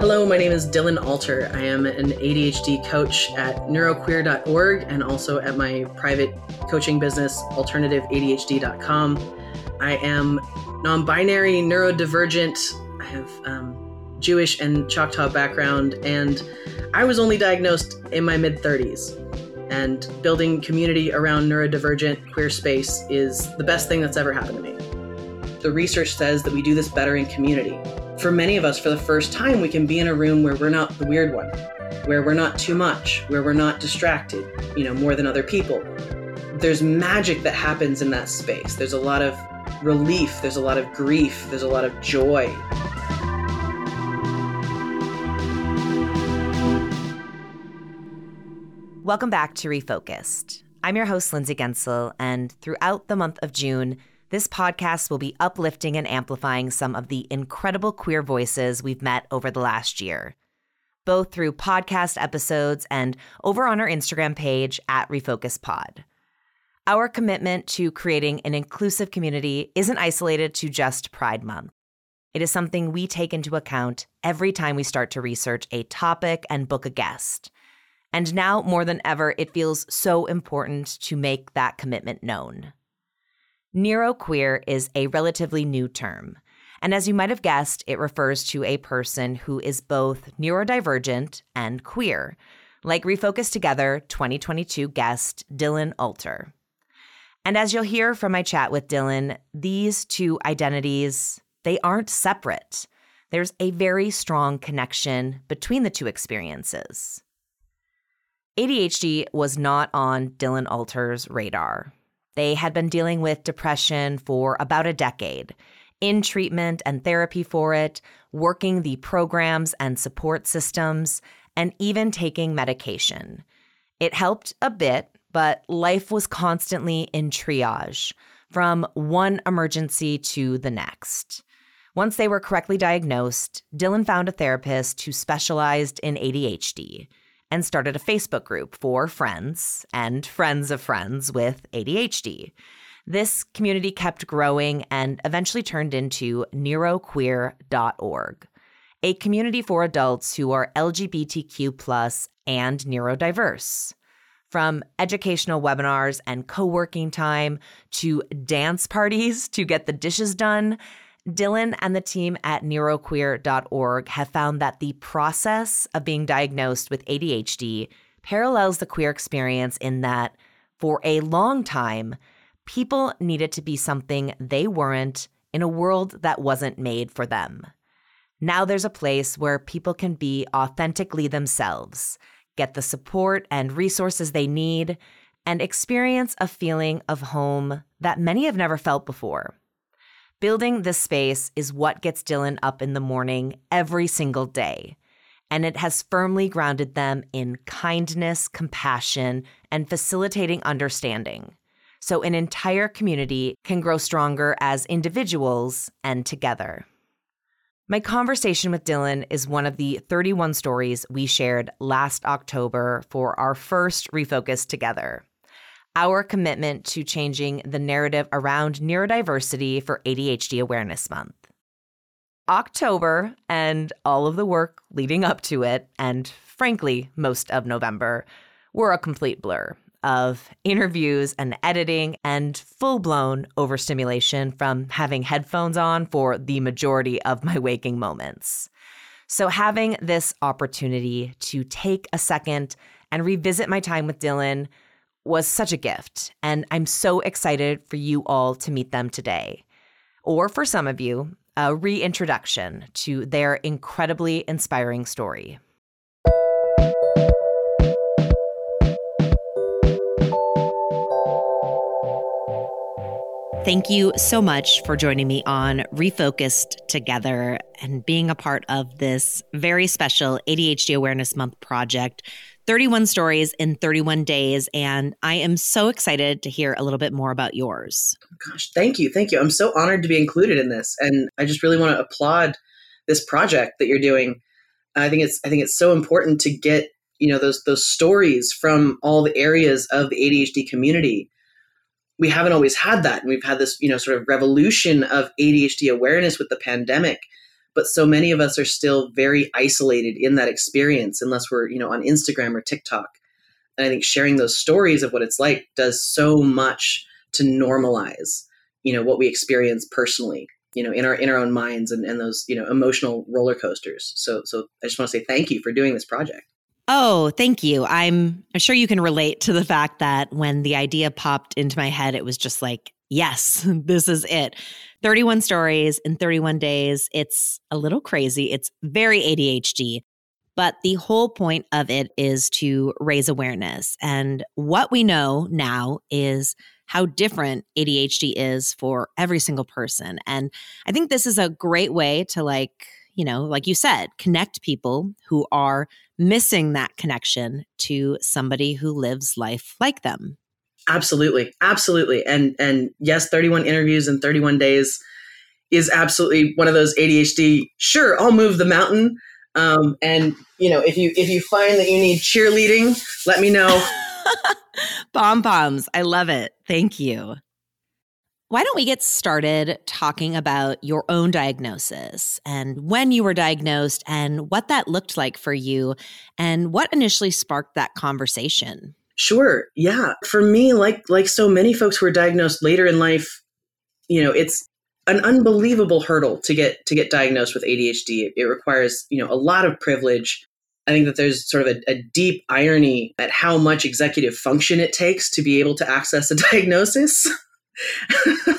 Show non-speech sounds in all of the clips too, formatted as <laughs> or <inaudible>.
Hello, my name is Dylan Alter. I am an ADHD coach at neuroqueer.org and also at my private coaching business, alternativeadhd.com. I am non binary, neurodivergent. I have um, Jewish and Choctaw background, and I was only diagnosed in my mid 30s. And building community around neurodivergent queer space is the best thing that's ever happened to me. The research says that we do this better in community for many of us, for the first time, we can be in a room where we're not the weird one, where we're not too much, where we're not distracted, you know, more than other people. There's magic that happens in that space. There's a lot of relief, there's a lot of grief, there's a lot of joy. Welcome back to Refocused. I'm your host, Lindsay Guentzel, and throughout the month of June, this podcast will be uplifting and amplifying some of the incredible queer voices we've met over the last year, both through podcast episodes and over on our Instagram page at Refocus Pod. Our commitment to creating an inclusive community isn't isolated to just Pride Month. It is something we take into account every time we start to research a topic and book a guest. And now more than ever, it feels so important to make that commitment known. Neuroqueer is a relatively new term. And as you might have guessed, it refers to a person who is both neurodivergent and queer, like Refocus Together 2022 guest Dylan Alter. And as you'll hear from my chat with Dylan, these two identities, they aren't separate. There's a very strong connection between the two experiences. ADHD was not on Dylan Alter's radar. They had been dealing with depression for about a decade, in treatment and therapy for it, working the programs and support systems, and even taking medication. It helped a bit, but life was constantly in triage, from one emergency to the next. Once they were correctly diagnosed, Dylan found a therapist who specialized in ADHD and started a Facebook group for friends and friends of friends with ADHD. This community kept growing and eventually turned into neuroqueer.org, a community for adults who are LGBTQ plus and neurodiverse. From educational webinars and co working time to dance parties to get the dishes done, Dylan and the team at neuroqueer.org have found that the process of being diagnosed with ADHD parallels the queer experience in that for a long time, people needed to be something they weren't in a world that wasn't made for them. Now there's a place where people can be authentically themselves, get the support and resources they need, and experience a feeling of home that many have never felt before. Building this space is what gets Dylan up in the morning every single day. And it has firmly grounded them in kindness, compassion, and facilitating understanding. So an entire community can grow stronger as individuals and together. My conversation with Dylan is one of the 31 stories we shared last October for our first Refocus Together our commitment to changing the narrative around neurodiversity for ADHD Awareness Month. October and all of the work leading up to it, and frankly, most of November, were a complete blur of interviews and editing and full blown overstimulation from having headphones on for the majority of my waking moments. So, having this opportunity to take a second and revisit my time with Dylan was such a gift, and I'm so excited for you all to meet them today. Or for some of you, a reintroduction to their incredibly inspiring story. Thank you so much for joining me on Refocused Together and being a part of this very special ADHD Awareness Month project 31 stories in 31 days. And I am so excited to hear a little bit more about yours. Gosh, thank you. Thank you. I'm so honored to be included in this. And I just really want to applaud this project that you're doing. I think it's I think it's so important to get, you know, those those stories from all the areas of the ADHD community. We haven't always had that. And we've had this, you know, sort of revolution of ADHD awareness with the pandemic but so many of us are still very isolated in that experience unless we're you know on instagram or tiktok. And i think sharing those stories of what it's like does so much to normalize you know what we experience personally you know in our in our own minds and, and those you know emotional roller coasters. So so i just want to say thank you for doing this project Oh, thank you. I'm I'm sure you can relate to the fact that when the idea popped into my head, it was just like, yes, <laughs> this is it. 31 stories in 31 days. It's a little crazy. It's very ADHD. But the whole point of it is to raise awareness. And what we know now is how different ADHD is for every single person. And I think this is a great way to, like, you know, like you said, connect people who are missing that connection to somebody who lives life like them. Absolutely. Absolutely. And and yes, 31 interviews in 31 days is absolutely one of those ADHD, sure, I'll move the mountain. Um, and you know, if you if you find that you need cheerleading, let me know. <laughs> Pom poms. I love it. Thank you. Why don't we get started talking about your own diagnosis and when you were diagnosed and what that looked like for you and what initially sparked that conversation? Sure. Yeah. For me, like like so many folks who are diagnosed later in life, you know, it's an unbelievable hurdle to get to get diagnosed with ADHD. It requires, you know, a lot of privilege. I think that there's sort of a, a deep irony at how much executive function it takes to be able to access a <laughs> diagnosis.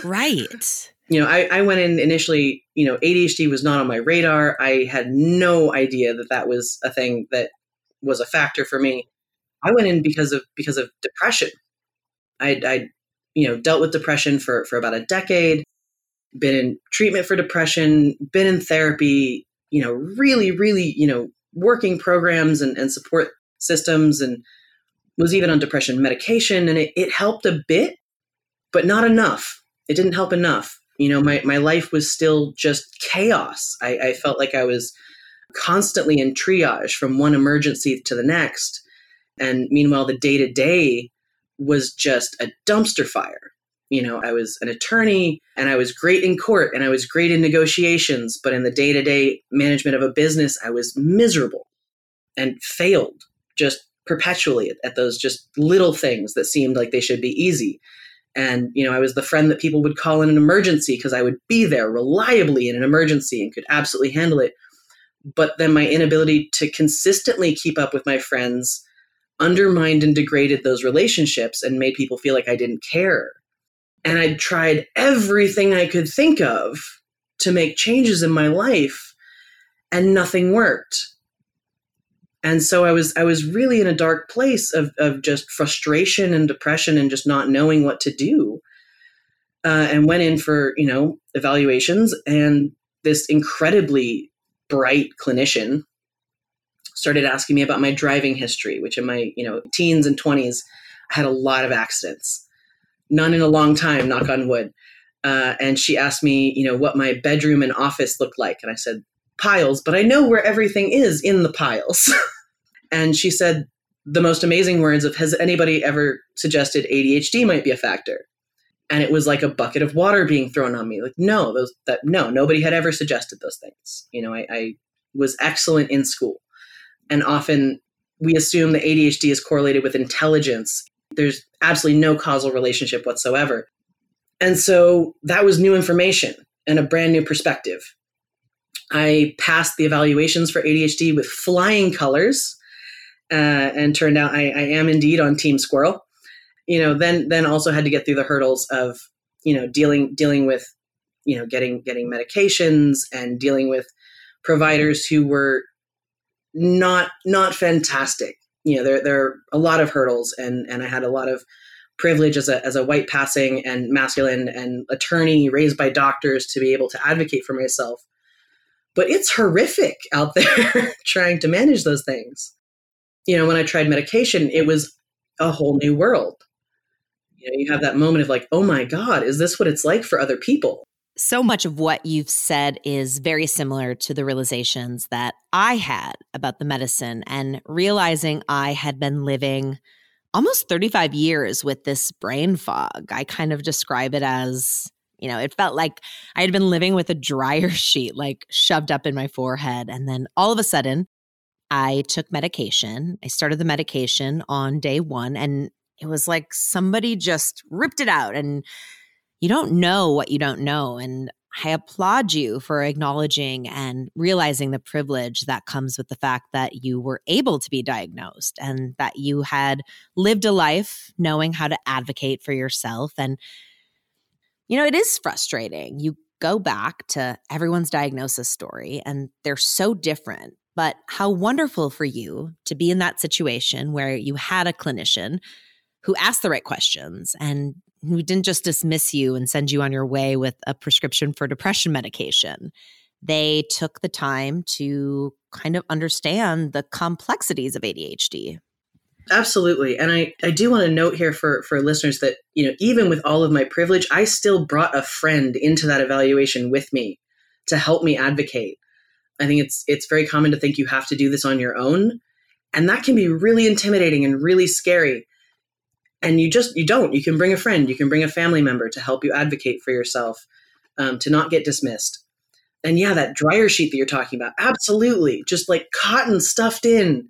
Right. <laughs> You know, I, I went in initially, you know, ADHD was not on my radar. I had no idea that that was a thing that was a factor for me. I went in because of because of depression. I, I you know dealt with depression for for about a decade, been in treatment for depression, been in therapy. You know, really, really, you know, working programs and, and support systems, and was even on depression medication, and it, it helped a bit, but not enough. It didn't help enough. You know, my my life was still just chaos. I, I felt like I was constantly in triage from one emergency to the next and meanwhile, the day to day was just a dumpster fire. You know, I was an attorney and I was great in court and I was great in negotiations, but in the day to day management of a business, I was miserable and failed just perpetually at, at, those just little things that seemed like they should be easy. And, you know, I was the friend that people would call in an emergency because I would be there reliably in an emergency and could absolutely handle it. But then my inability to consistently keep up with my friends undermined and degraded those relationships and made people feel like I didn't care. And I tried everything I could think of to make changes in my life and nothing worked. And so I was I was really in a dark place of of just frustration and depression and just not knowing what to do. Uh, and went in for you know evaluations and this incredibly bright clinician started asking me about my driving history, which in my, you know, teens and 20s, I had a lot of accidents. None in a long time, knock on wood. Uh, and she asked me, you know, what my bedroom and office looked like. And I said, piles, but I know where everything is in the piles. <laughs> and she said the most amazing words of, has anybody ever suggested ADHD might be a factor? And it was like a bucket of water being thrown on me. Like, no, those that no, nobody had ever suggested those things. You know, I, I was excellent in school and often we assume that ADHD is correlated with intelligence. There's absolutely no causal relationship whatsoever. And so that was new information and a brand new perspective. I passed the evaluations for ADHD with flying colors, uh, and turned out I, I am indeed on Team Squirrel. You know, then then also had to get through the hurdles of you know dealing dealing with you know getting getting medications and dealing with providers who were not not fantastic. You know, there there are a lot of hurdles, and and I had a lot of privilege as a as a white passing and masculine and attorney raised by doctors to be able to advocate for myself. But it's horrific out there <laughs> trying to manage those things. you know, when I tried medication, it was a whole new world. You know, you have that moment of like, oh my God, is this what it's like for other people? So much of what you've said is very similar to the realizations that I had about the medicine and realizing I had been living almost 35 years with this brain fog. I kind of describe it as, you know, it felt like I had been living with a dryer <laughs> sheet like shoved up in my forehead. And then all of a sudden, I took medication. I started the medication on day one, and it was like somebody just ripped it out. And you don't know what you don't know. And I applaud you for acknowledging and realizing the privilege that comes with the fact that you were able to be diagnosed and that you had lived a life knowing how to advocate for yourself. And, you know, it is frustrating. You go back to everyone's diagnosis story and they're so different. But how wonderful for you to be in that situation where you had a clinician who asked the right questions and who didn't just dismiss you and send you on your way with a prescription for depression medication. They took the time to kind of understand the complexities of ADHD. Absolutely. And I, I do want to note here for, for listeners that, you know, even with all of my privilege, I still brought a friend into that evaluation with me to help me advocate. I think it's it's very common to think you have to do this on your own. And that can be really intimidating and really scary and you just you don't you can bring a friend you can bring a family member to help you advocate for yourself um, to not get dismissed and yeah that dryer sheet that you're talking about absolutely just like cotton stuffed in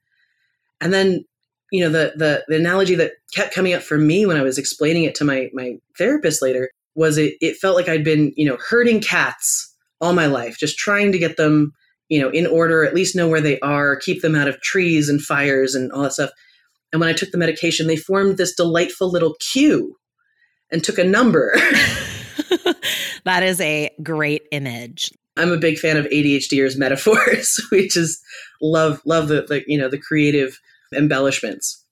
and then you know the the, the analogy that kept coming up for me when i was explaining it to my my therapist later was it it felt like i'd been you know herding cats all my life just trying to get them you know in order at least know where they are keep them out of trees and fires and all that stuff and when I took the medication, they formed this delightful little queue and took a number. <laughs> <laughs> that is a great image. I'm a big fan of ADHDers metaphors. <laughs> we just love love the, the you know the creative embellishments.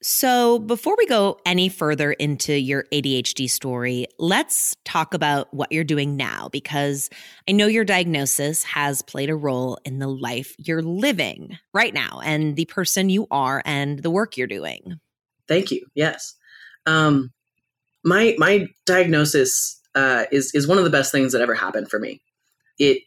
So, before we go any further into your ADHD story, let's talk about what you're doing now because I know your diagnosis has played a role in the life you're living right now and the person you are and the work you're doing. Thank you. Yes. Um, my my diagnosis uh, is is one of the best things that ever happened for me. It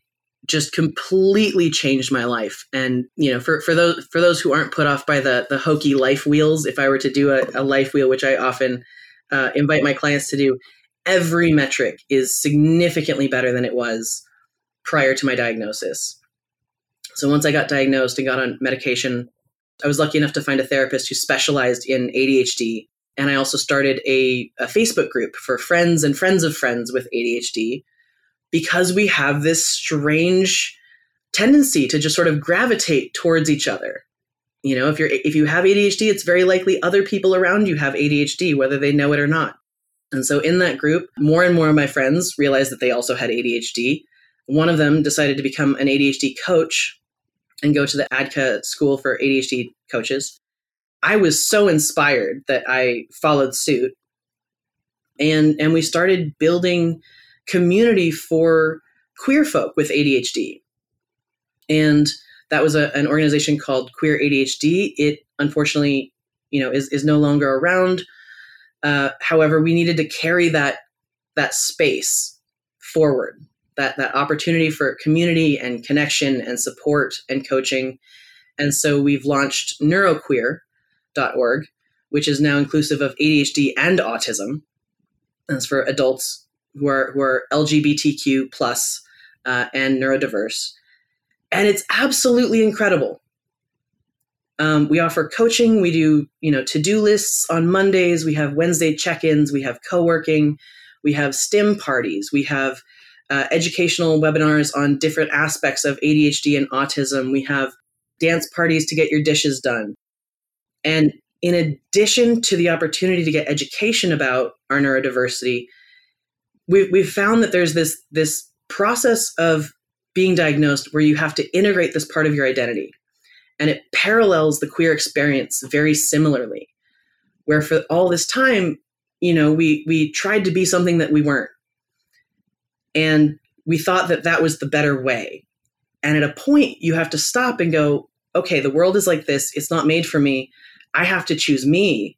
just completely changed my life. And you know, for for those for those who aren't put off by the the hokey life wheels, if I were to do a, a life wheel, which I often uh, invite my clients to do, every metric is significantly better than it was prior to my diagnosis. So once I got diagnosed and got on medication, I was lucky enough to find a therapist who specialized in ADHD. And I also started a, a Facebook group for friends and friends of friends with ADHD because we have this strange tendency to just sort of gravitate towards each other. You know, if you're if you have ADHD, it's very likely other people around you have ADHD, whether they know it or not. And so in that group, more and more of my friends realized that they also had ADHD. One of them decided to become an ADHD coach and go to the ADDCA school for ADHD coaches. I was so inspired that I followed suit. And and we started building community for queer folk with ADHD. And that was a, an organization called Queer ADHD. It unfortunately, you know, is, is no longer around. Uh, however, we needed to carry that that space forward, that that opportunity for community and connection and support and coaching. And so we've launched neuroqueer.org, which is now inclusive of ADHD and autism. That's for adults who are who are LGBTQ plus, uh, and neurodiverse, and it's absolutely incredible. Um, we offer coaching. We do you know to do lists on Mondays. We have Wednesday check ins. We have co working. We have STEM parties. We have uh, educational webinars on different aspects of ADHD and autism. We have dance parties to get your dishes done. And in addition to the opportunity to get education about our neurodiversity, we've, we've found that there's this this process of being diagnosed where you have to integrate this part of your identity and it parallels the queer experience very similarly where for all this time you know we we tried to be something that we weren't and we thought that that was the better way and at a point you have to stop and go okay, the world is like this. It's not made for me. I have to choose me.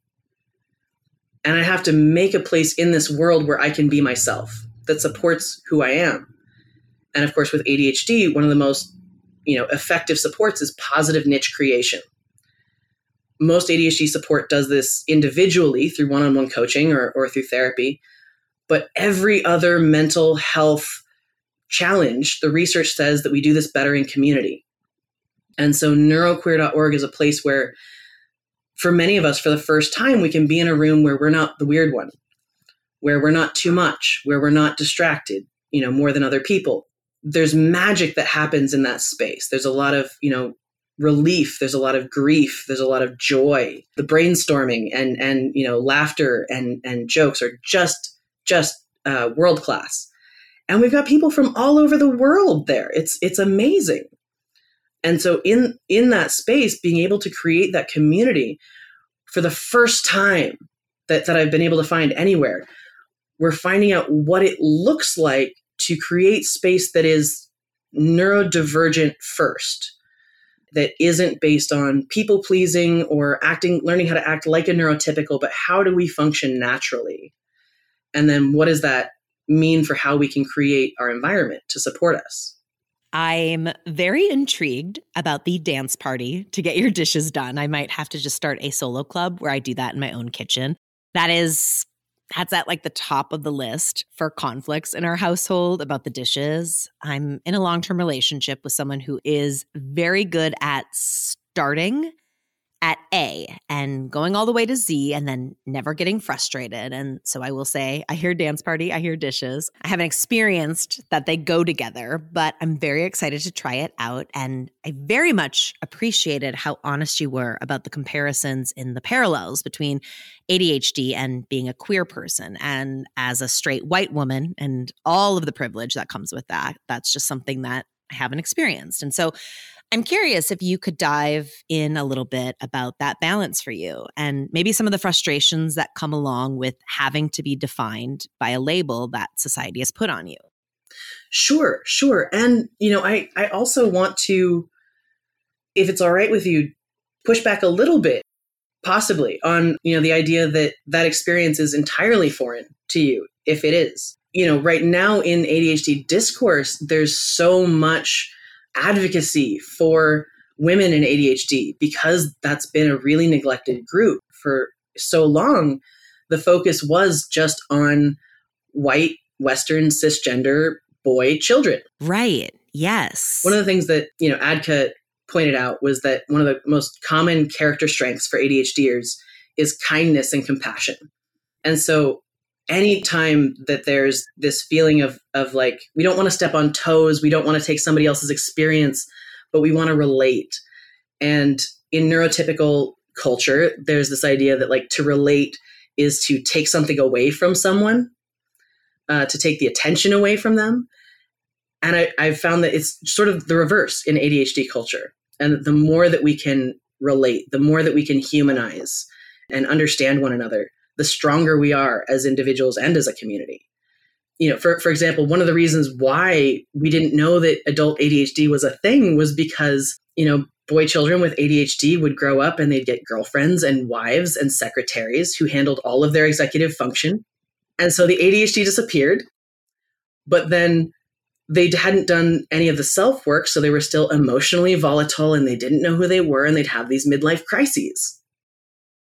And I have to make a place in this world where I can be myself that supports who I am. And of course, with ADHD, one of the most you know effective supports is positive niche creation. Most ADHD support does this individually through one-on-one coaching or, or through therapy, but every other mental health challenge, the research says that we do this better in community. And so neuroqueer.org is a place where for many of us for the first time we can be in a room where we're not the weird one, where we're not too much, where we're not distracted, you know, more than other people. There's magic that happens in that space. There's a lot of, you know, relief. There's a lot of grief. There's a lot of joy. The brainstorming and and you know laughter and and jokes are just just uh, world class and we've got people from all over the world there. It's it's amazing and so in in that space being able to create that community for the first time that that I've been able to find anywhere we're finding out what it looks like to create space that is neurodivergent first that isn't based on people pleasing or acting learning how to act like a neurotypical but how do we function naturally? And then what does that mean for how we can create our environment to support us I'm very intrigued about the dance party to get your dishes done. I might have to just start a solo club where I do that in my own kitchen. That is that's at like the top of the list for conflicts in our household about the dishes. I'm in a long-term relationship with someone who is very good at starting at A and going all the way to Z and then never getting frustrated. And so I will say, I hear dance party, I hear dishes. I haven't experienced that they go together, but I'm very excited to try it out. And I very much appreciated how honest you were about the comparisons in the parallels between ADHD and being a queer person. And as a straight white woman and all of the privilege that comes with that, that's just something that I haven't experienced. And so I'm curious if you could dive in a little bit about that balance for you and maybe some of the frustrations that come along with having to be defined by a label that society has put on you. Sure, sure. And you know, I I also want to if it's all right with you push back a little bit possibly on, you know, the idea that that experience is entirely foreign to you if it is. You know, right now in ADHD discourse there's so much advocacy for women in ADHD because that's been a really neglected group for so long. The focus was just on white, Western, cisgender boy children. Right. Yes. One of the things that, you know, ADDCA pointed out was that one of the most common character strengths for ADHDers is kindness and compassion. And so anytime that there's this feeling of of like we don't want to step on toes we don't want to take somebody else's experience but we want to relate. And in neurotypical culture there's this idea that like to relate is to take something away from someone uh, to take the attention away from them. And I, i've found that it's sort of the reverse in adhd culture. And the more that we can relate the more that we can humanize and understand one another the stronger we are as individuals and as a community. You know, for, for example, one of the reasons why we didn't know that adult ADHD was a thing was because, you know, boy children with ADHD would grow up and they'd get girlfriends and wives and secretaries who handled all of their executive function. And so the ADHD disappeared. But then they hadn't done any of the self work. So they were still emotionally volatile and they didn't know who they were and they'd have these midlife crises.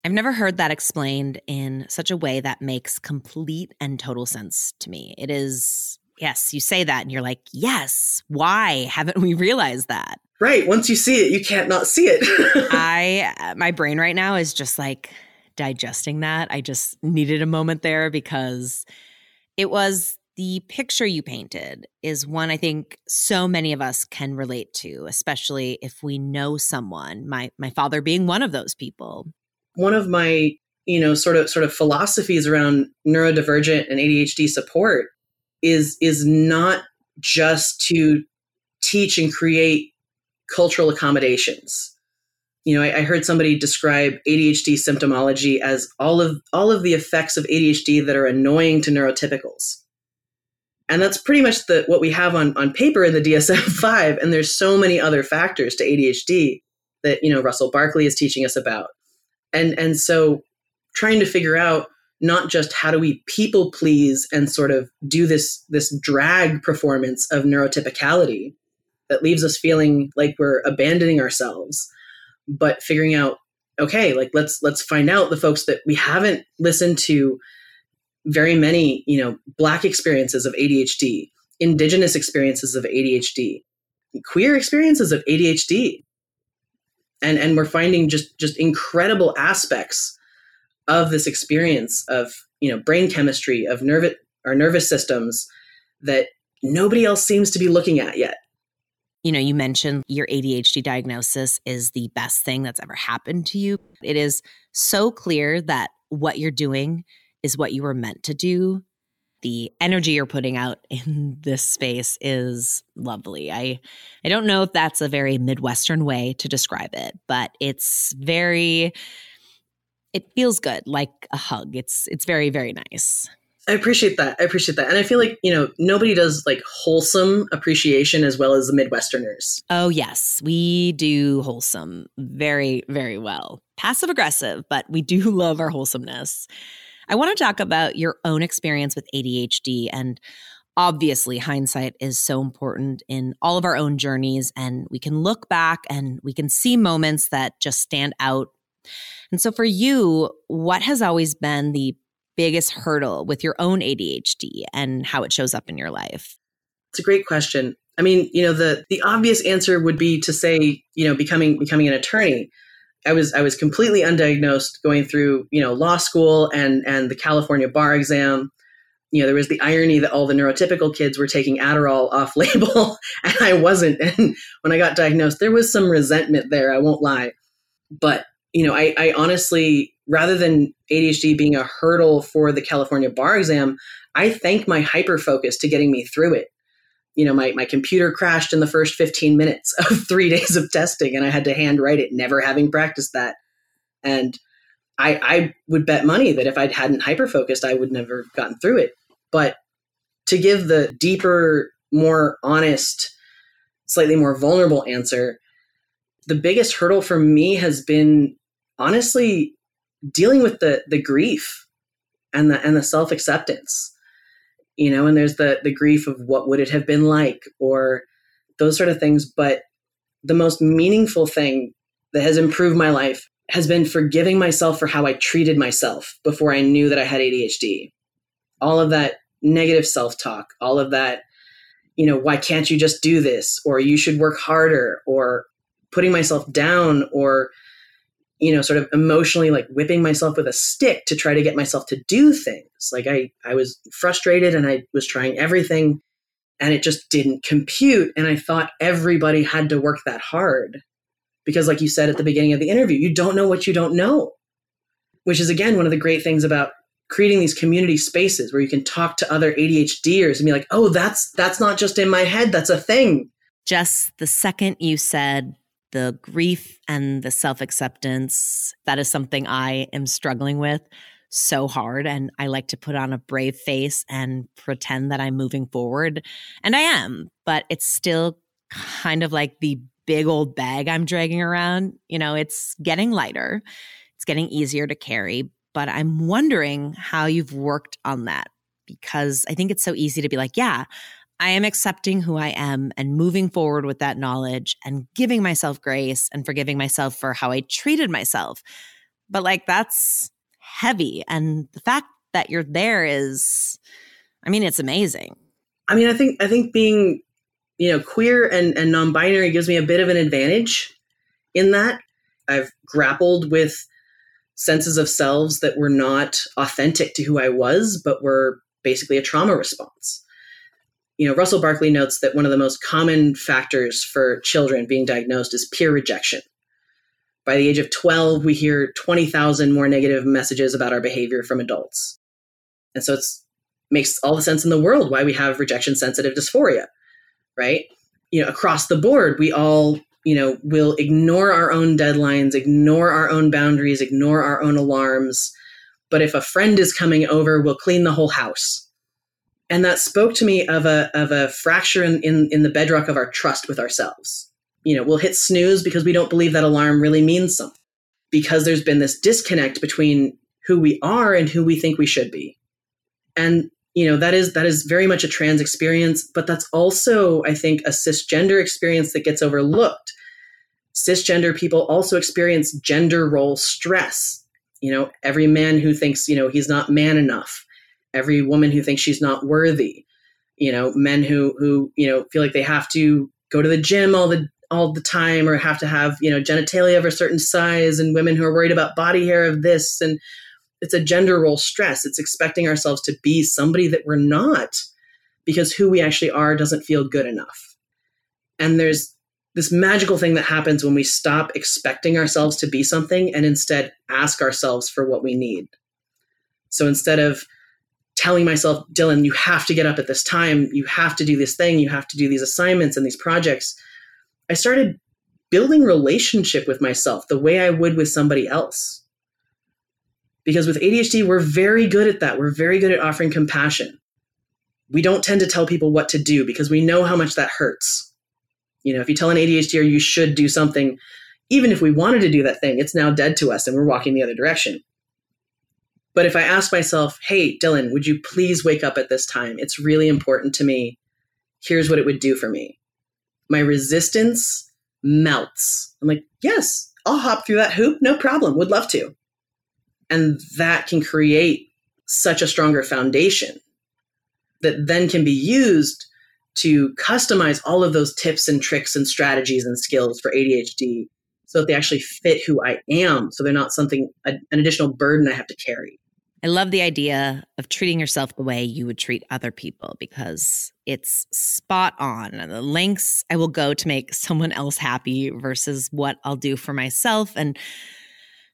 I've never heard that explained in such a way that makes complete and total sense to me. It is, yes, you say that and you're like, yes, why haven't we realized that? Right. Once you see it, you can't not see it. <laughs> I, uh, my brain right now is just like digesting that. I just needed a moment there because it was the picture you painted is one I think so many of us can relate to, especially if we know someone, my my father being one of those people one of my you know sort of sort of philosophies around neurodivergent and ADHD support is is not just to teach and create cultural accommodations. You know, I, I, heard somebody describe ADHD symptomology as all of all of the effects of ADHD that are annoying to neurotypicals. And that's pretty much the what we have on, on paper in the DSM 5. And there's so many other factors to ADHD that you know Russell Barkley is teaching us about. And and so trying to figure out not just how do we people please and sort of do this this drag performance of neurotypicality that leaves us feeling like we're abandoning ourselves but figuring out okay like let's let's find out the folks that we haven't listened to very many you know black experiences of adhd indigenous experiences of adhd queer experiences of adhd and and we're finding just just incredible aspects of this experience of you know brain chemistry of nerve our nervous systems that nobody else seems to be looking at yet you know, you mentioned your ADHD diagnosis is the best thing that's ever happened to you. It is so clear that what you're doing is what you were meant to do. The energy you're putting out <laughs> in this space is lovely. I I don't know if that's a very midwestern way to describe it, but it's very it feels good, like a hug. It's it's very very nice. I appreciate that. I appreciate that. And I feel like, you know, nobody does like wholesome appreciation as well as the Midwesterners. Oh, yes. We do wholesome very, very well. Passive aggressive, but we do <laughs> love our wholesomeness. I want to talk about your own experience with ADHD. And obviously, hindsight is so important in all of our own journeys. And we can look back and we can see moments that just stand out. And so, for you, what has always been the biggest hurdle with your own ADHD and how it shows up in your life? It's a great question. I mean, you know, the the obvious answer would be to say, you know, becoming becoming an attorney. I was I was completely undiagnosed going through, you know, law school and and the California bar exam. You know, there was the irony that all the neurotypical kids were taking Adderall off <laughs> label and I wasn't. And when I got diagnosed, there was some resentment there, I won't lie. But, you know, I, I honestly rather than ADHD being a hurdle for the California bar exam, I thank my hyper focus to getting me through it. You know, my, my computer crashed in the first 15 minutes <laughs> of three days of testing, and I had to handwrite it, never having practiced that. And I, I would bet money that if I hadn't hyper focused, I would never have gotten through it. But to give the deeper, more honest, slightly more vulnerable answer, the biggest hurdle for me has been honestly dealing with the the grief and the and the self acceptance you know and there's the the grief of what would it have been like or those sort of things but the most meaningful thing that has improved my life has been forgiving myself for how I treated myself before I knew that I had ADHD. All of that negative self talk, all of that, you know, why can't you just do this? Or you should work harder, or putting myself down, or you know sort of emotionally like whipping myself with a stick to try to get myself to do things. Like i i was frustrated and i was trying everything and it just didn't compute. And i thought everybody had to work that hard because like you said at the beginning of the interview you don't know what you don't know which is again one of the great things about creating these community spaces where you can talk to other ADHDers and be like, "Oh, that's that's not just in my head, that's a thing." Just the second you said the grief and the self acceptance. That is something I am struggling with so hard. And I like to put on a brave face and pretend that I'm moving forward. And I am, but it's still kind of like the big old bag I'm dragging around. You know, it's getting lighter, it's getting easier to carry. But I'm wondering how you've worked on that because I think it's so easy to be like, yeah, I am accepting who I am and moving forward with that knowledge and giving myself grace and forgiving myself for how I treated myself. But like that's heavy. And the fact that you're there is, I mean, it's amazing. I mean, I think, I think being, you know, queer and, and non binary gives me a bit of an advantage in that. I've grappled with senses of selves that were not authentic to who I was, but were basically a trauma response you know, Russell Barkley notes that one of the most common factors for children being diagnosed is peer rejection. By the age of 12, we hear 20,000 more negative messages about our behavior from adults. And so it makes all the sense in the world why we have rejection sensitive dysphoria, right? You know, across the board, we all, you know, will ignore our own deadlines, ignore our own boundaries, ignore our own alarms. But if a friend is coming over, we'll clean the whole house and that spoke to me of a of a fracture in, in, in the bedrock of our trust with ourselves you know, we'll hit snooze because we don't believe that alarm really means something. Because there's been this disconnect between who we are and who we think we should be. And you know that is that is very much a trans experience but that's also i think a cisgender experience that gets overlooked cisgender people also experience gender role stress you know every man who thinks you know he's not man enough every woman who thinks she's not worthy you know men who who you know feel like they have to go to the gym all the all the time or have to have you know genitalia of a certain size and women who are worried about body hair of this and it's a gender role stress. It's expecting ourselves to be somebody that we're not because who we actually are doesn't feel good enough. And there's this magical thing that happens when we stop expecting ourselves to be something and instead ask ourselves for what we need. So instead of telling myself, Dylan, you have to get up at this time, you have to do this thing, you have to do these assignments and these projects, I started building relationship with myself the way I would with somebody else because with ADHD, we're very good at that. We're very good at offering compassion. We don't tend to tell people what to do because we know how much that hurts. You know, if you tell an ADHDer you should do something, even if we wanted to do that thing, it's now dead to us and we're walking the other direction. But if I ask myself, hey, Dylan, would you please wake up at this time? It's really important to me. Here's what it would do for me. My resistance melts. I'm like, yes, I'll hop through that hoop. No problem. Would love to. And that can create such a stronger foundation that then can be used to customize all of those tips and tricks and strategies and skills for ADHD so that they actually fit who I am. So they're not something, an additional burden I have to carry. I love the idea of treating yourself the way you would treat other people because it's spot on. The lengths I will go to make <laughs> someone else happy versus what I'll do for myself. And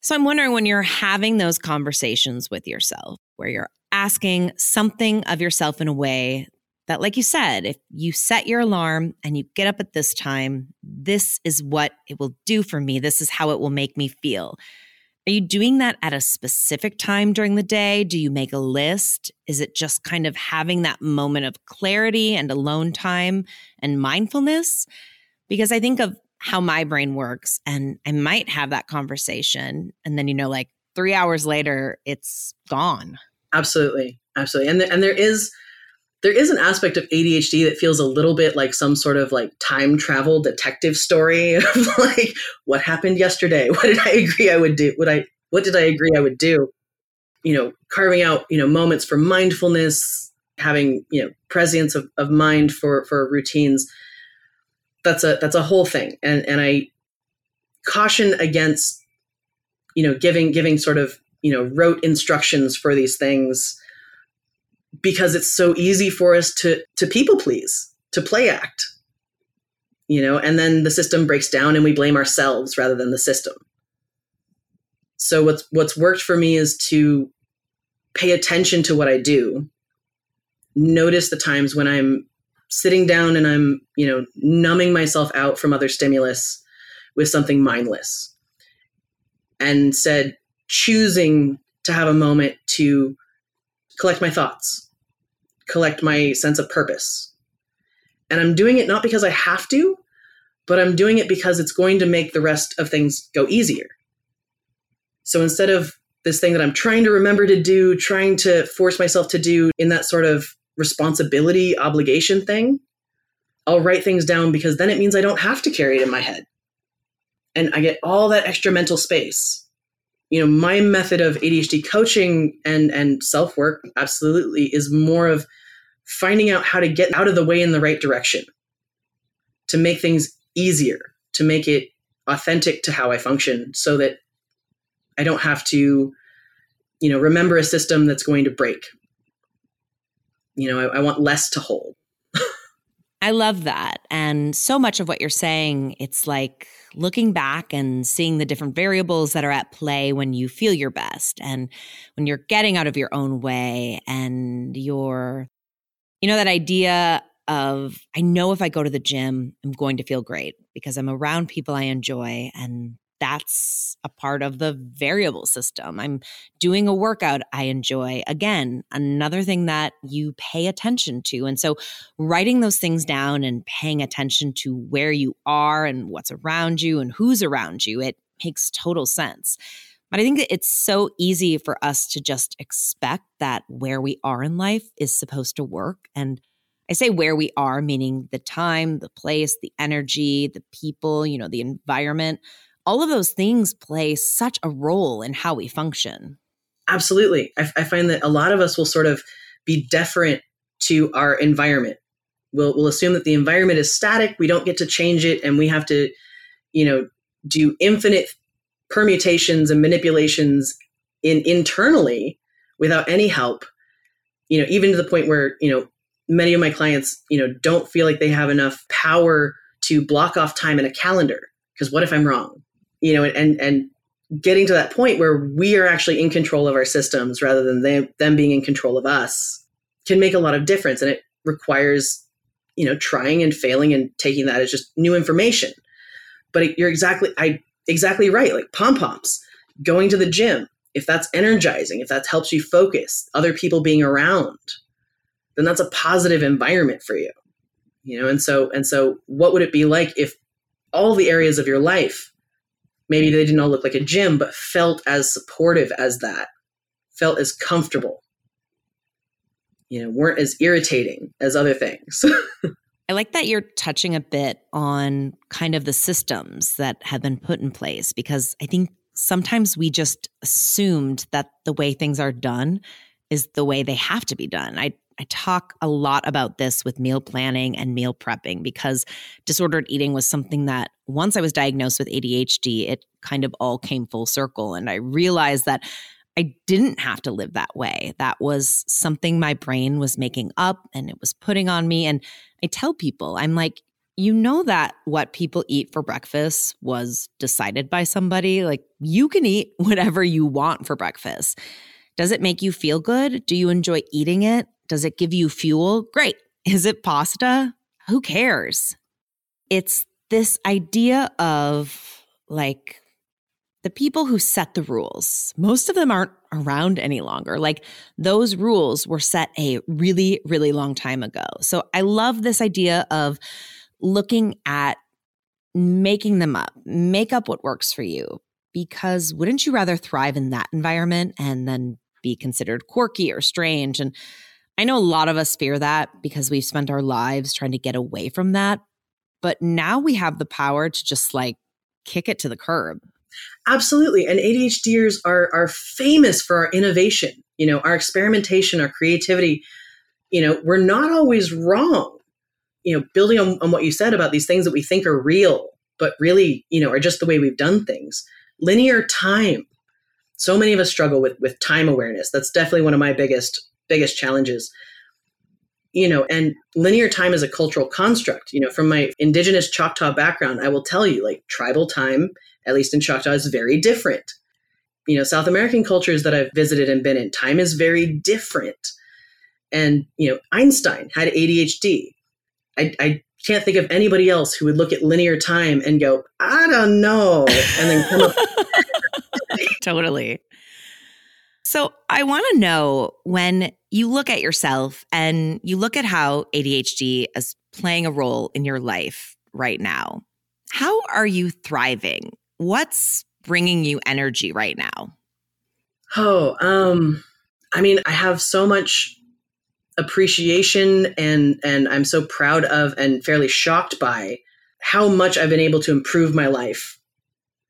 so I'm wondering when you're having those conversations with yourself, where you're asking something of yourself in a way that, like you said, if you set your alarm and you get up at this time, this is what it will do for me. This is how it will make me feel. Are you doing that at a specific time during the day? Do you make a list? Is it just kind of having that moment of clarity and alone time and mindfulness? Because I think of how my brain works and I might have that conversation and then you know like 3 hours later it's gone. Absolutely. Absolutely. And and there is there is an aspect of ADHD that feels a little bit like some sort of like time travel detective story <laughs> of like what happened yesterday? What did I agree I would do? What I what did I agree I would do? You know, carving out, you know, moments for mindfulness, having, you know, presence of, of mind for for routines that's a that's a whole thing and and i caution against you know giving giving sort of you know rote instructions for these things because it's so easy for us to to people please to play act you know and then the system breaks down and we blame ourselves rather than the system so what's what's worked for me is to pay attention to what i do notice the times when i'm sitting down and I'm, you know, numbing myself out from other stimulus with something mindless. And said, choosing to have a moment to collect my thoughts, collect my sense of purpose. And I'm doing it not because I have to, but I'm doing it because it's going to make the rest of things go easier. So instead of this thing that I'm trying to remember to do, trying to force myself to do in that sort of responsibility obligation thing, I'll write things down because then it means I don't have to carry it in my head. And I get all that extra mental space. You know, my method of ADHD coaching and and self-work absolutely is more of finding out how to get out of the way in the right direction. To make things easier, to make it authentic to how I function so that I don't have to you know remember a system that's going to break you know, I, I want less to hold. I love that. And so much of what you're saying, it's like looking back and seeing the different variables that are at play when you feel your best and when you're getting out of your own way and you're, you know, that idea of, I know if I go to the gym, I'm going to feel great because I'm around people I enjoy and that's a part of the variable system. I'm doing a workout I enjoy. Again, another thing that you pay attention to. And so, writing those things down and paying attention to where you are and what's around you and who's around you, it makes total sense. But I think that it's so easy for us to just expect that where we are in life is supposed to work. And I say where we are, meaning the time, the place, the energy, the people, you know, the environment. All of those things play such a role in how we function. Absolutely. I, I find that a lot of us will sort of be deferent to our environment. We'll, we'll assume that the environment is static, we don't get to change it, and we have to, you know, do infinite permutations and manipulations in internally without any help you know even to the point where you know many of my clients you know don't feel like they have enough power to block off time in a calendar because what if i'm wrong you know and and getting to that point where we are actually in control of our systems rather than them, them being in control of us can make a lot of difference and it requires you know trying and failing and taking that as just new information but you're exactly i exactly right. Like pom poms, going to the gym, if that's energizing, if that helps you focus, other people being around, then that's a positive environment for you. You know, and so and so what would it be like if all the areas of your life, maybe they didn't all look like a gym, but felt as supportive as that, felt as comfortable, you know, weren't as irritating as other things. <laughs> I like that you're touching a bit on kind of the systems that have been put in place because I think sometimes we just assumed that the way things are done is the way they have to be done. I I talk a lot about this with meal planning and meal prepping because disordered eating was something that once I was diagnosed with ADHD, it kind of all came full circle. And I realized that I didn't have to live that way. That was something my brain was making up and it was putting on me. And I tell people, I'm like, you know that what people eat for breakfast was decided by somebody. Like, you can eat <laughs> whatever you want for breakfast. Does it make you feel good? Do you enjoy eating it? Does it give you fuel? Great. <laughs> Is it pasta? Who cares? It's this idea of like the people who set the rules, most of them aren't around any longer. Like those rules were set a really, really long time ago. So I love this idea of looking at making them up, make up what works for you. Because wouldn't you rather thrive in that environment and then be considered quirky or strange? And I know a lot of us fear that because we've spent our lives trying to get away from that. But now we have the power to just like kick it to the curb Absolutely. And ADHDers are, are famous for our innovation, you know, our experimentation, our creativity. You know, we're not always wrong. You know, building on, on what you said about these things that we think are real, but really, you know, are just the way we've done things. Linear time. So many of us struggle with with time awareness. That's definitely one of my biggest biggest challenges you know and linear time is a cultural construct you know from my indigenous choctaw background i will tell you like tribal time at least in Choctaw, is very different. You know, South American cultures that I've visited and been in, time is very different. And, you know, Einstein had ADHD. I, I can't think of anybody else who would look at linear time and go, I don't know, and then come up. <laughs> totally. So I want to know when you look at yourself and you look at how ADHD is playing a role in your life right now, how are you thriving? What's bringing you energy right now? Oh, um, I mean, I have so much appreciation and and I'm so proud of and fairly shocked by how much I've been able to improve my life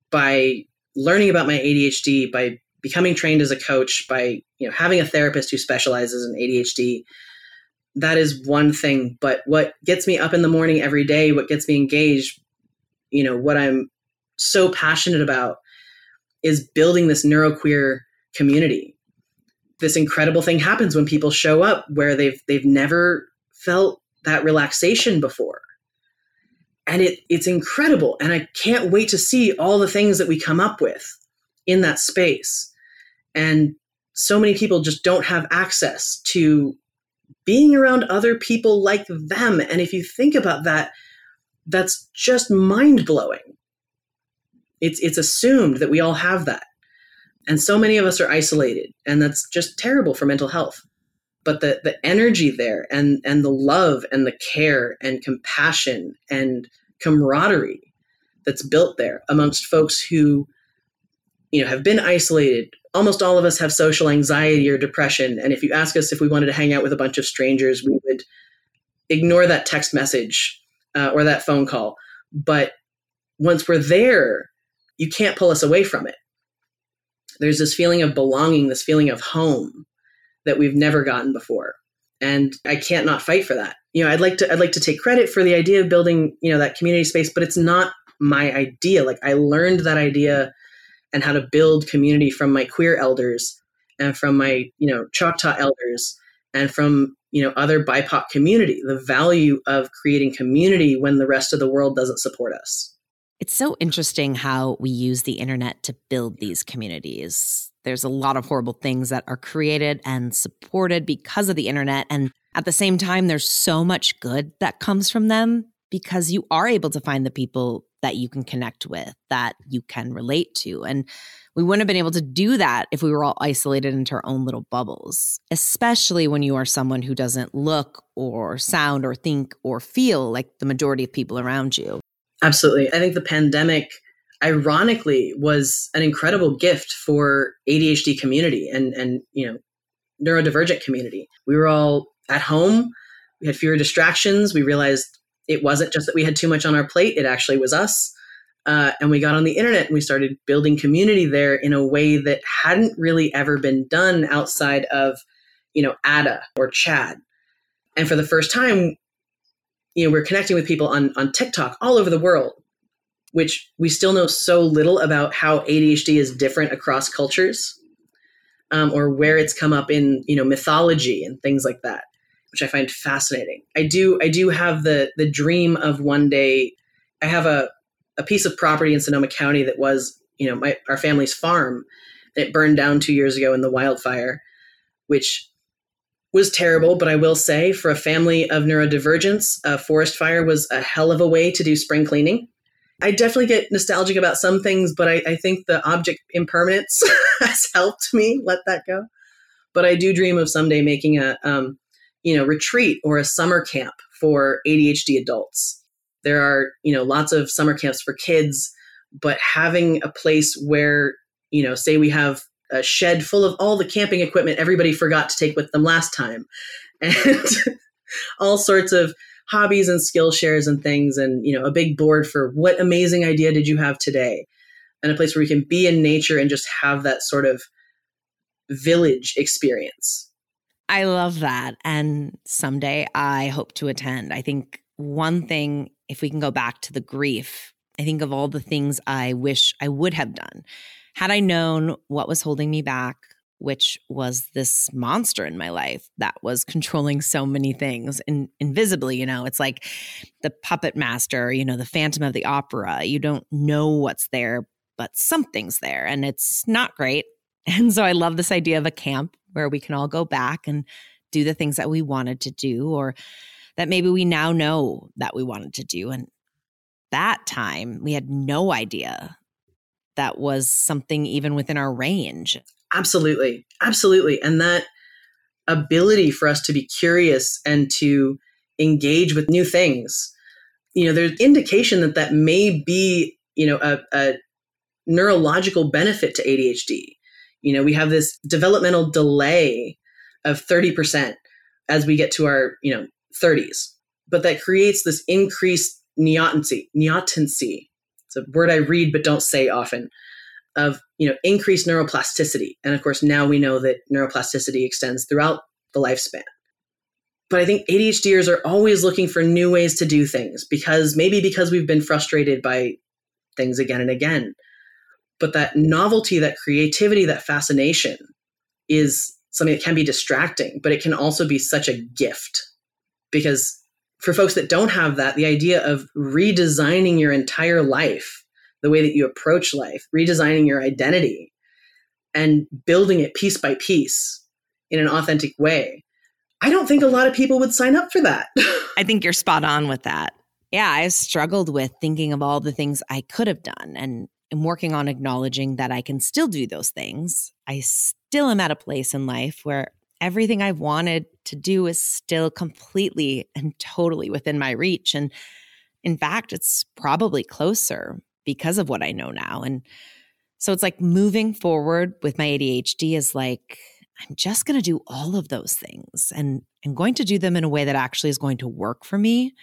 by learning about my ADHD, by becoming trained as a coach, by you know having a therapist who specializes in ADHD. That is one thing, but what gets me up in the morning every day, what gets me engaged, you know, what I'm so passionate about is building this neuroqueer community. This incredible thing happens when people show up where they've they've never felt that relaxation before. And it it's incredible and I can't wait to see all the things that we come up with in that space. And so many people just don't have access to being around other people like them. And if you think about that, that's just mind blowing It's it's assumed that we all have that. And so many of us are isolated, and that's just terrible for mental health. But the the energy there and and the love and the care and compassion and camaraderie that's built there amongst folks who you know have been isolated. Almost all of us have social anxiety or depression and if you ask us if we wanted to hang out with a bunch of strangers we would ignore that text message uh, or that phone call. But once we're there you can't pull us away from it. There's this feeling of belonging this feeling of home that we've never gotten before and i can't not fight for that. You know i'd like to i'd like to take credit for the idea of building you know that community space but it's not my idea. Like i learned that idea and how to build community from my queer elders and from my you know choctaw elders and from you know other bipoc community the value of creating community when the rest of the world doesn't support us. It's so interesting how we use the internet to build these communities. There's a lot of horrible things that are created and supported because of the internet and at the same time there's so much good that comes from them because you are able to find the people that you can connect with, that you can relate to. And we wouldn't have been able to do that if we were all isolated into our own little bubbles, especially when you are someone who doesn't look or sound or think or feel like the majority of people around you. Absolutely. I think the pandemic ironically was an incredible gift for ADHD community and and you know neurodivergent community. We were all at home, we had fewer distractions, we realized it wasn't just that we had too much on our plate, it actually was us. Uh, and we got on the internet and we started building community there in a way that hadn't really ever been done outside of, you know, ADDA or CHADD. And for the first time, you know, we're connecting with people on, on TikTok all over the world, which we still know so little about how ADHD is different across cultures um, or where it's come up in, you know, mythology and things like that which I find fascinating. I do I do have the the dream of one day I have a a piece of property in Sonoma County that was, you know, my our family's farm. that burned down 2 years ago in the wildfire, which was terrible, but I will say for a family of neurodivergence, a forest fire was a hell of a way to do spring cleaning. I definitely get nostalgic about some things, but I, I think the object impermanence <laughs> has helped me let that go. But I do dream of someday making a um, you know retreat or a summer camp for ADHD adults. There are you know lots of summer camps for kids, but having a place where you know say we have a shed full of all the camping equipment everybody forgot to take with them last time, <laughs> and all sorts of hobbies and skill shares and things, and you know a big board for what amazing idea did you have today, and a place where we can be in nature and just have that sort of village experience I love that. And someday I hope to attend. I think one thing, if we can go back to the grief, I think of all the things I wish I would have done. Had I known what was holding me back, which was this monster in my life that was controlling so many things in, invisibly. You know, it's like the puppet master, you know, the phantom of the opera. You don't know what's there, but something's there and it's not great. <laughs> And so I love this idea of a camp where we can all go back and do the things that we wanted to do or that maybe we now know that we wanted to do. And that time we had no idea that was something even within our range. Absolutely. Absolutely. And that ability for us to be curious and to engage with new things, you know, there's indication that that may be, you know, a, a neurological benefit to ADHD you know, we have this developmental delay of 30% as we get to our, you know, 30s. But that creates this increased neotency, neotency. It's a word I read but don't say often of, you know, increased neuroplasticity. And of course, now we know that neuroplasticity extends throughout the lifespan. But I think ADHDers are always looking for new ways to do things because maybe because we've been frustrated by things again and again but that novelty, that creativity, that fascination is something that can be distracting, but it can also be such a gift. Because for folks that don't have that, the idea of redesigning your entire life, the way that you approach life, redesigning your identity, and building it piece by piece in an authentic way, I don't think a lot of people would sign up for that. <laughs> I think you're spot on with that. Yeah, I've struggled with thinking of all the things I could have done and am working on acknowledging that I can still do those things. I still am at a place in life where everything I've wanted to do is still completely and totally within my reach. And in fact, it's probably closer because of what I know now. And so it's like moving forward with my ADHD is like, I'm just going to do all of those things and I'm going to do them in a way that actually is going to work for me.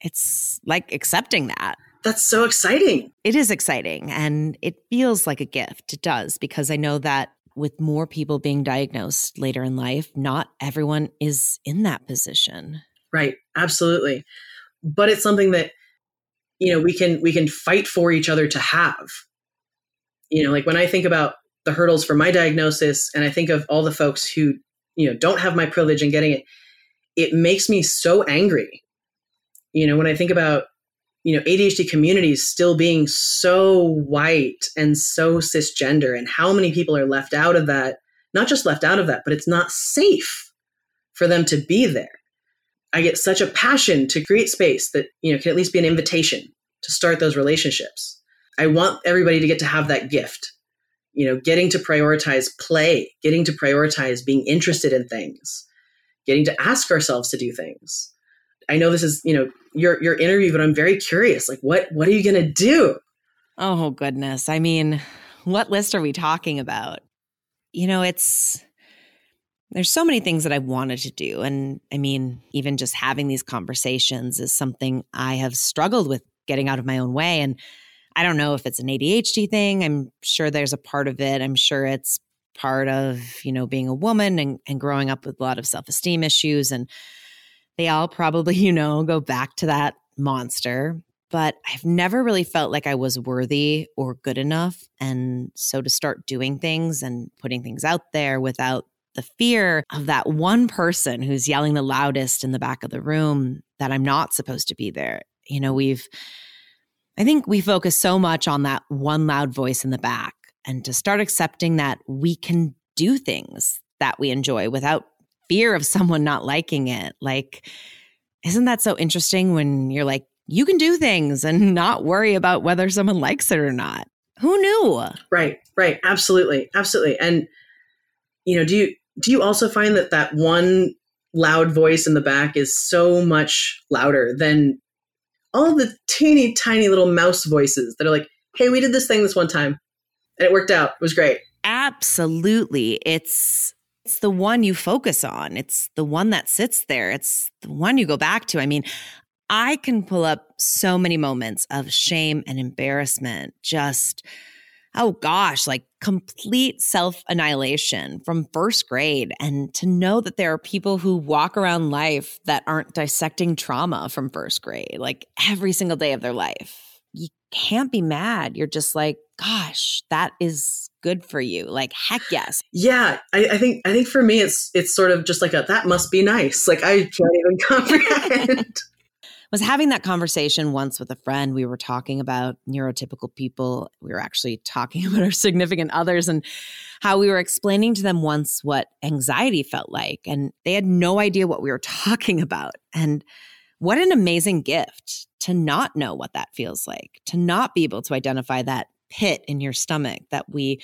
It's like accepting that. That's so exciting. It is exciting and it feels like a gift. It does because I know that with more people being diagnosed later in life, not everyone is in that position. Right. Absolutely. But it's something that you know, we can we can fight for each other to have. You know, like when I think about the hurdles for my diagnosis and I think of all the folks who, you know, don't have my privilege in getting it, it makes me so angry. You know, when I think about you know ADHD communities still being so white and so cisgender and how many people are left out of that not just left out of that but it's not safe for them to be there. I get such a passion to create space that you know can at least be an invitation to start those relationships. I want everybody to get to have that gift you know getting to prioritize play getting to prioritize being interested in things getting to ask ourselves to do things I know this is, you know, your your interview, but I'm very curious. Like what what are you gonna do? Oh goodness. I mean, what list are we talking about? You know, it's there's so many things that I wanted to do. And I mean, even just having these conversations is something I have struggled with getting out of my own way. And I don't know if it's an ADHD thing. I'm sure there's a part of it. I'm sure it's part of, you know, being a woman and, and growing up with a lot of self-esteem issues. And they all probably, <laughs> you know, go back to that monster. But I've never really felt like I was worthy or good enough. And so to start doing things and putting things out there without the fear of that one person who's yelling the loudest in the back of the room that I'm not supposed to be there. You know, we've, I think we focus so much on that one loud voice in the back and to start accepting that we can do things that we enjoy without fear of someone not liking it. Like, isn't that so interesting when you're like, you can do things and <laughs> not worry about whether someone likes it or not? Who knew? Right, right. Absolutely. Absolutely. And, you know, do you, do you also find that that one loud voice in the back is so much louder than all the teeny tiny little mouse voices that are like, hey, we did this thing this one time and it worked out. It was great. Absolutely. It's it's the one you focus on. It's the one that sits there. It's the one you go back to. I mean, I can pull up so many moments of shame and embarrassment, just, oh gosh, like complete self annihilation from first grade. And to know that there are people who walk around life that aren't dissecting trauma from first grade, like every single day of their life. You can't be mad. You're just like, gosh, that is good for you. Like, heck yes. Yeah. I, I think I think for me it's it's sort of just like a that must be nice. Like I can't even comprehend. <laughs> was having that conversation once with a friend. We were talking about neurotypical people. We were actually talking <laughs> about our significant others and how we were explaining to them once what anxiety felt like. And they had no idea what we were talking about. And what an amazing gift to not know what that feels like, to not be able to identify that pit in your stomach that we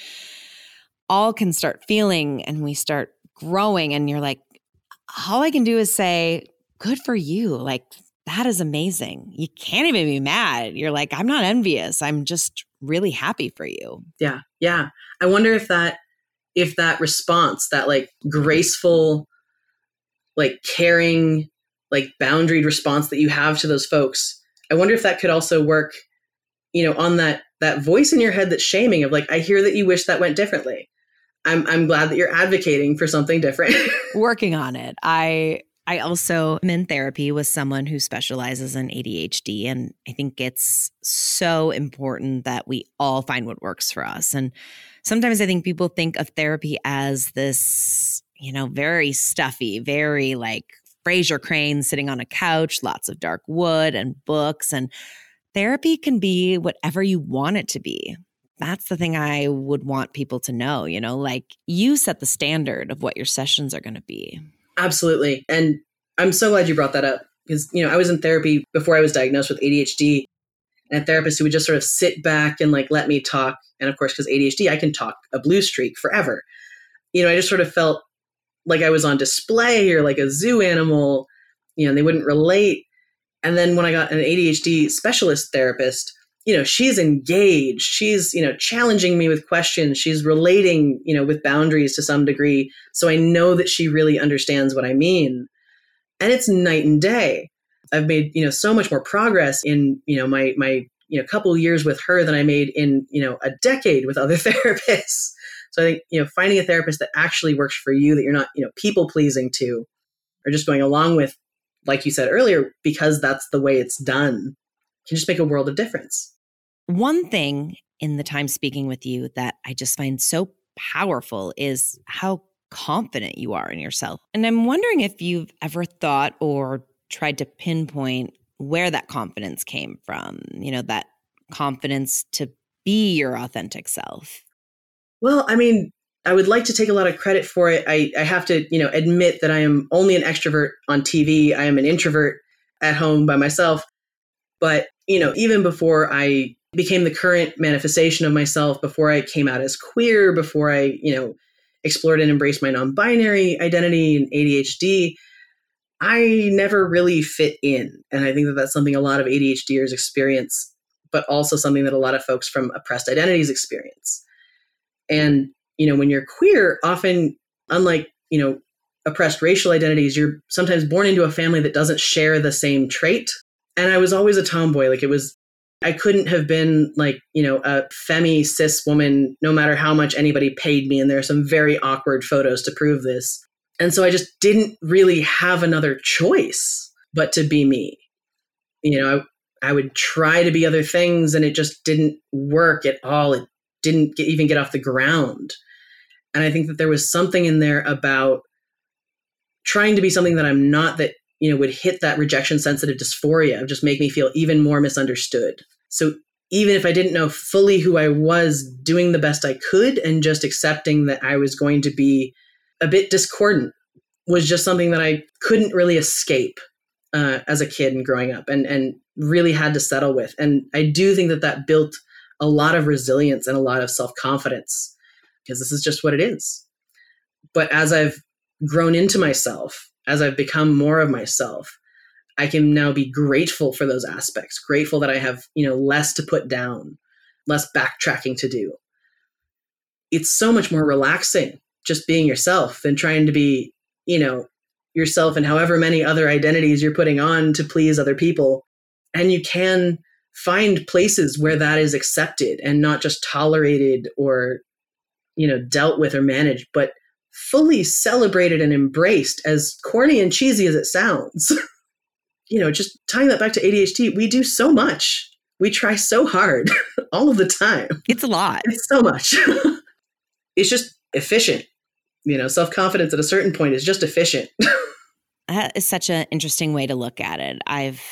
all can start feeling and we start growing. And you're like, all I can do is say, good for you. Like, that is amazing. You can't even be mad. You're like, I'm not envious. I'm just really happy for you. Yeah. Yeah. I wonder if that, if that response, that like graceful, like caring, like boundaried response that you have to those folks, I wonder if that could also work, you know, on that that voice in your head that's shaming of like, I hear that you wish that went differently. I'm I'm glad that you're advocating for something different. <laughs> Working on it. I I also am in therapy with someone who specializes in ADHD. And I think it's so important that we all find what works for us. And sometimes I think people think of therapy as this, you know, very stuffy, very like Frasier Crane sitting on a couch, lots of dark wood and books. And therapy can be whatever you want it to be. That's the thing I would want people to know, you know, like you set the standard of what your sessions are going to be. Absolutely. And I'm so glad you brought that up because, you know, I was in therapy before I was diagnosed with ADHD. and a therapist who would just sort of sit back and like let me talk. And of course, because ADHD, I can talk a blue streak forever. You know, I just sort of felt like I was on display or like a zoo animal, you know, they wouldn't relate. And then when I got an ADHD specialist therapist, you know, she's engaged. She's, you know, challenging me with questions. She's relating, you know, with boundaries to some degree. So I know that she really understands what I mean. And it's night and day. I've made, you know, so much more progress in, you know, my my, you know, couple years with her than I made in, you know, a decade with other <laughs> therapists. So I think, you know, finding a therapist that actually works for you, that you're not, you know, people pleasing to, or just going along with, like you said earlier, because that's the way it's done, can just make a world of difference. One thing in the time speaking with you that I just find so powerful is how confident you are in yourself. And I'm wondering if you've ever thought or tried to pinpoint where that confidence came from, you know, that confidence to be your authentic self. Well, I mean, I would like to take a lot of credit for it. I, I have to, you know, admit that I am only an extrovert on TV. I am an introvert at home by myself. But, you know, even before I became the current manifestation of myself, before I came out as queer, before I, you know, explored and embraced my non binary identity and ADHD, I never really fit in. And I think that that's something a lot of ADHDers experience, but also something that a lot of folks from oppressed identities experience. And, you know, when you're queer, often, unlike, you know, oppressed racial identities, you're sometimes born into a family that doesn't share the same trait. And I was always a tomboy. Like it was, I couldn't have been like, you know, a femi cis woman, no matter how much anybody paid me. And there are some very awkward photos to prove this. And so I just didn't really have another choice but to be me. You know, I, I would try to be other things and it just didn't work at all. It didn't get, even get off the ground. And I think that there was something in there about trying to be something that I'm not that, you know, would hit that rejection sensitive dysphoria just make me feel even more misunderstood. So even if I didn't know fully who I was, doing the best I could and just accepting that I was going to be a bit discordant was just something that I couldn't really escape uh, as a kid and growing up and, and really had to settle with. And I do think that that built a lot of resilience and a lot of self confidence because this is just what it is. But as I've grown into myself, as I've become more of myself, I can now be grateful for those aspects, grateful that I have, you know, less to put down, less backtracking to do. It's so much more relaxing just being yourself than trying to be, you know, yourself and however many other identities you're putting on to please other people. And you can find places where that is accepted and not just tolerated or you know dealt with or managed but fully celebrated and embraced as corny and cheesy as it sounds. <laughs> You know just tying that back to ADHD we do so much. We try so hard <laughs> all of the time. It's a lot. It's so much. <laughs> It's just efficient. You know self-confidence at a certain point is just efficient. That is such an interesting way to look at it. I've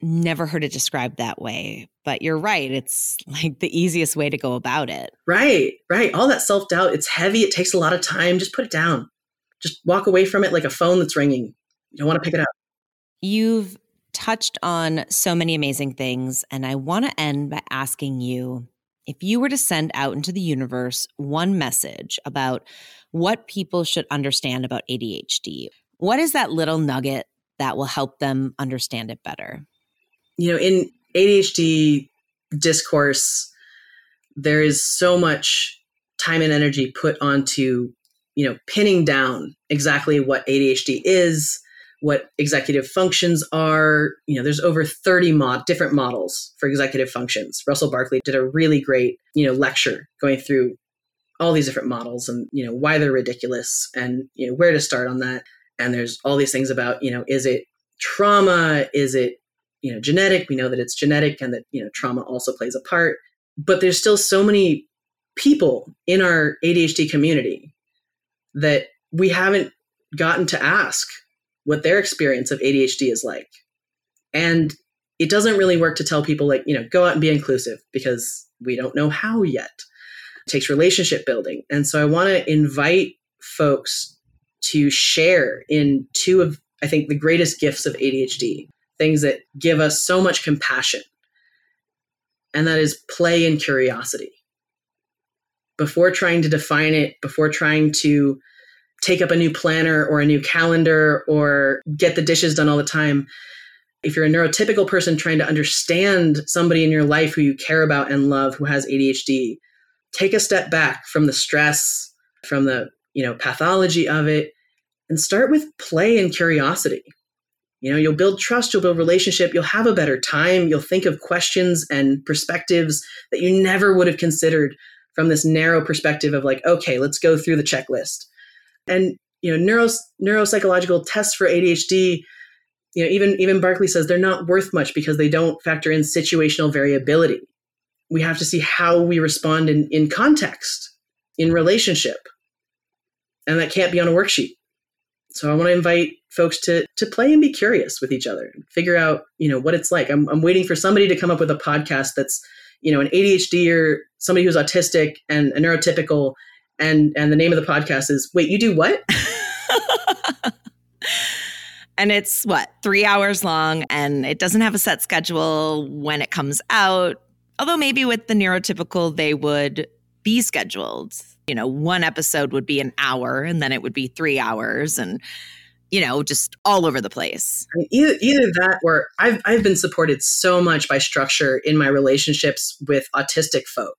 never heard it described that way. But you're right. It's <laughs> like the easiest way to go about it. Right, right. All that self doubt, it's heavy. It takes a lot of time. Just put it down. Just walk away from it like a phone that's ringing. You don't want to pick it up. You've touched on so many amazing things. And I want to end by asking you if you were to send out into the universe one message about what people should understand about ADHD, what is that little nugget that will help them understand it better? You know, in ADHD discourse, there is so much time and energy put onto, you know, pinning down exactly what ADHD is, what executive functions are. You know, there's over 30 mod different models for executive functions. Russell Barkley did a really great, you know, lecture going through all these different models and, you know, why they're ridiculous and, you know, where to start on that. And there's all these things about, you know, is it trauma? Is it you know genetic. We know that it's genetic and that you know trauma also plays a part. But there's still so many people in our ADHD community that we haven't gotten to ask what their experience of ADHD is like. And it doesn't really work to tell people like you know go out and be inclusive because we don't know how yet. It takes relationship building. And so i want to invite folks to share in two of i think the greatest gifts of adhd things that give us so much compassion. and that is play and curiosity. Before trying to define it, before trying to take up a new planner or a new calendar or get the dishes done all the time, if you're a neurotypical person trying to understand somebody in your life who you care about and love who has ADHD, take a step back from the stress, from the, you know, pathology of it and start with play and curiosity. You know, you'll build trust, you'll build relationship, you'll have a better time, you'll think of questions and perspectives that you never would have considered from this narrow perspective of like, okay, let's go through the checklist. And you know, neuro, neuropsychological tests for ADHD, you know, even even Barkley says they're not worth much because they don't factor in situational variability. We have to see how we respond in, in context, in relationship. And that can't be on a worksheet. So I want to invite folks to to play and be curious with each other and figure out, you know, what it's like. I'm I'm waiting for somebody to come up with a podcast that's, you know, an ADHD or somebody who's autistic and a neurotypical and and the name of the podcast is Wait, you do what? <laughs> and it's what, 3 hours long and it doesn't have a set schedule when it comes out. Although maybe with the neurotypical they would be scheduled you know, one episode would be an hour and then it would be three hours and, you know, just all over the place. I mean, either, either that or I've, I've been supported so much by structure in my relationships with autistic folk.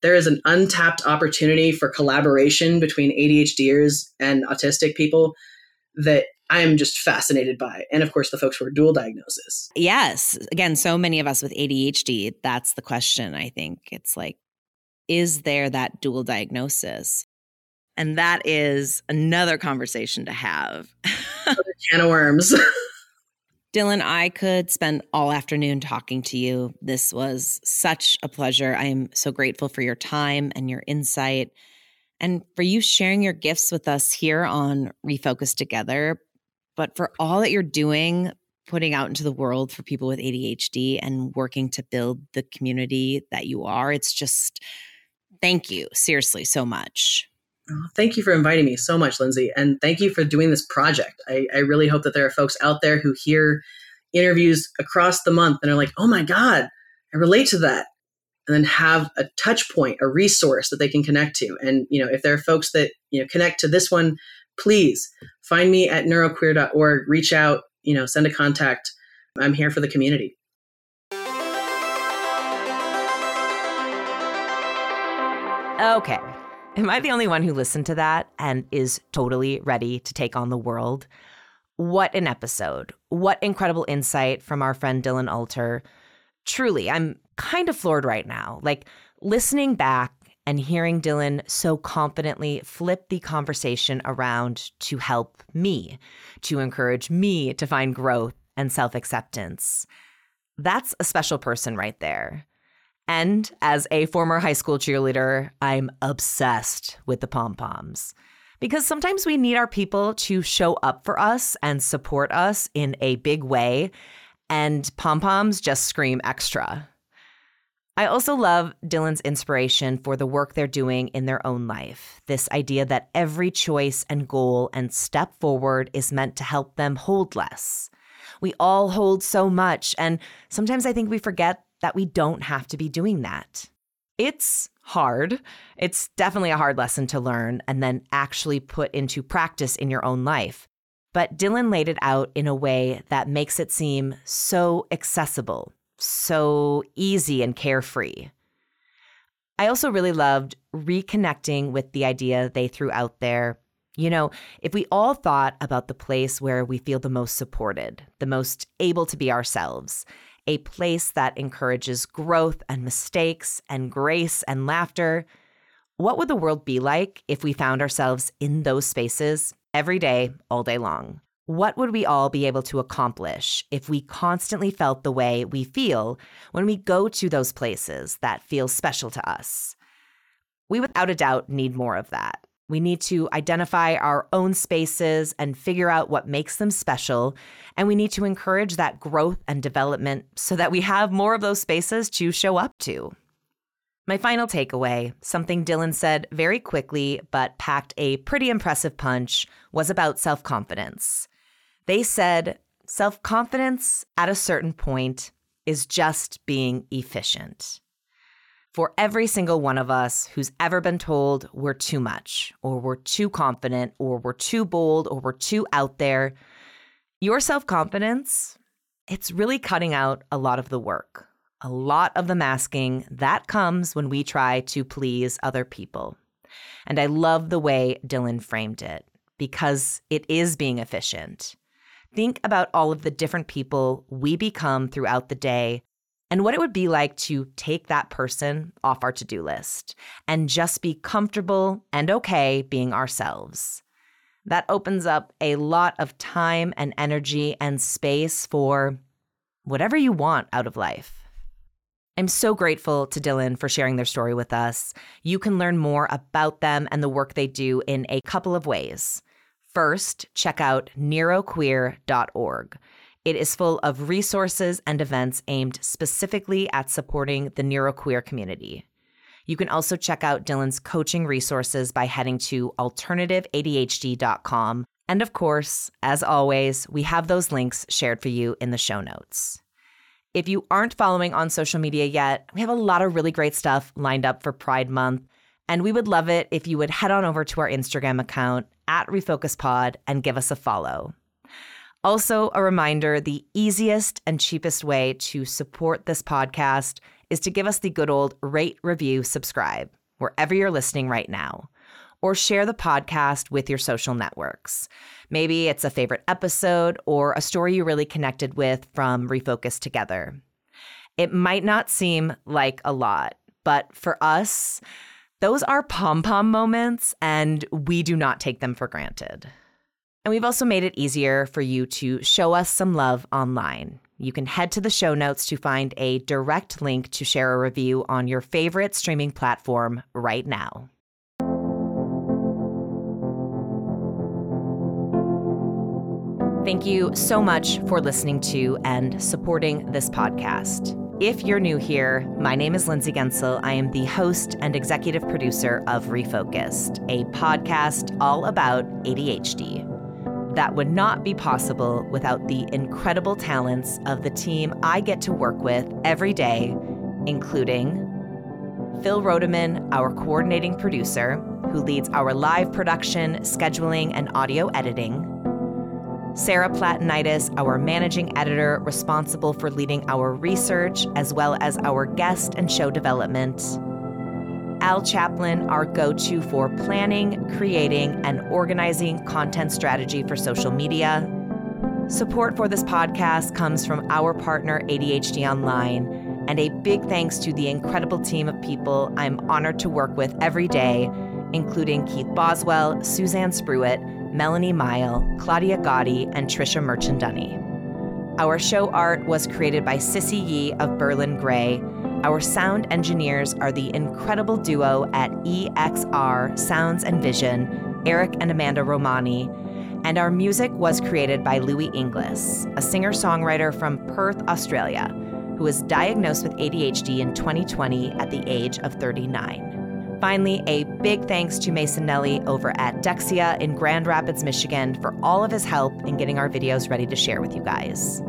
There is an untapped opportunity for collaboration between ADHDers and autistic people that I am just fascinated by. And of course, the folks who are dual diagnosis. Yes. Again, so many of us with ADHD, that's the question, I think. It's like, is there that dual diagnosis? And that is another conversation to have. <laughs> can of worms. <laughs> Dylan, I could spend all afternoon talking to you. This was such a pleasure. I am so grateful for your time and your insight and for you sharing your gifts with us here on Refocus Together, but for all that you're doing, putting out into the world for people with ADHD and working to build the community that you are. It's just thank you seriously so much. Oh, thank you for inviting me so much, Lindsay. And thank you for doing this project. I, I really hope that there are folks out there who hear interviews across the month and are like, oh my God, I relate to that. And then have a touch point, a resource that they can connect to. And, you know, if there are folks that, you know, connect to this one, please find me at neuroqueer.org, reach out, you know, send a contact. I'm here for the community. Okay. Am I the only one who listened to that and is totally ready to take on the world? What an episode. What incredible insight from our friend Dylan Alter. Truly, I'm kind of floored right now. Like listening back and hearing Dylan so confidently flip the conversation around to help me, to encourage me to find growth and self acceptance. That's a special person right there. And as a former high school cheerleader, I'm obsessed with the pom poms. Because sometimes we need our people to show up for us and support us in a big way, and pom poms just scream extra. I also love Dylan's inspiration for the work they're doing in their own life. This idea that every choice and goal and step forward is meant to help them hold less. We all hold so much, and sometimes I think we forget that we don't have to be doing that. It's hard. It's definitely a hard lesson to learn and then actually put into practice in your own life. But Dylan laid it out in a way that makes it seem so accessible, so easy and carefree. I also really loved reconnecting with the idea they threw out there. You know, if we all thought about the place where we feel the most supported, the most able to be ourselves, a place that encourages growth and mistakes and grace and laughter. What would the world be like if we found ourselves in those spaces every day, all day long? What would we all be able to accomplish if we constantly felt the way we feel when we go to those places that feel special to us? We, without a doubt, need more of that. We need to identify our own spaces and figure out what makes them special. And we need to encourage that growth and development so that we have more of those spaces to show up to. My final takeaway, something Dylan said very quickly but packed a pretty impressive punch, was about self confidence. They said self confidence at a certain point is just being efficient. For every single one of us who's ever been told we're too much, or we're too confident, or we're too bold, or we're too out there, your self confidence, it's really cutting out a lot of the work, a lot of the masking that comes when we try to please other people. And I love the way Dylan framed it because it is being efficient. Think about all of the different people we become throughout the day and what it would be like to take that person off our to do list and just be comfortable and okay being ourselves. That opens up a lot of time and energy and space for whatever you want out of life. I'm so grateful to Dylan for sharing their story with us. You can learn more about them and the work they do in a couple of ways. First, check out neuroqueer.org. It is full of resources and events aimed specifically at supporting the neuroqueer community. You can also check out Dylan's coaching resources by heading to alternativeadhd.com. And of course, as always, we have those links shared for you in the show notes. If you aren't following on social media yet, we have a lot of really great stuff lined up for Pride Month. And we would love it if you would head on over to our Instagram account at RefocusedPod and give us a follow. Also, a reminder the easiest and cheapest way to support this podcast is to give us the good old rate, review, subscribe wherever you're listening right now, or share the podcast with your social networks. Maybe it's a favorite episode or a story you really connected with from Refocus Together. It might not seem like a lot, but for us, those are pom pom moments, and we do not take them for granted. And we've also made it easier for you to show us some love online. You can head to the show notes to find a direct link to share a review on your favorite streaming platform right now. Thank you so much for listening to and supporting this podcast. If you're new here, my name is Lindsay Guentzel. I am the host and executive producer of Refocused, a podcast all about ADHD. That would not be possible without the incredible talents of the team I get to work with every day, including Phil Rodeman, our coordinating producer, who leads our live production, scheduling, and audio editing. Sarah Platinitis, our managing editor, responsible for leading our research as well as our guest and show development. Al Chaplin, our go to for planning, creating, and organizing content strategy for social media. Support for this podcast comes from our partner, ADHD Online, and a big thanks to the incredible team of people I'm honored to work with every day, including Keith Boswell, Suzanne Spruitt, Melanie Mile, Claudia Gotti, and Trisha Merchandunny. Our show art was created by Sissy Yee of Berlin Gray our sound engineers are the incredible duo at EXR Sounds and Vision, Eric and Amanda Romani, and our music was created by Louis Inglis, a singer songwriter from Perth, Australia, who was diagnosed with ADHD in 2020 at the age of 39. Finally, a big thanks to Mason Nelly over at Dexia in Grand Rapids, Michigan, for all of his help in getting our videos ready to share with you guys.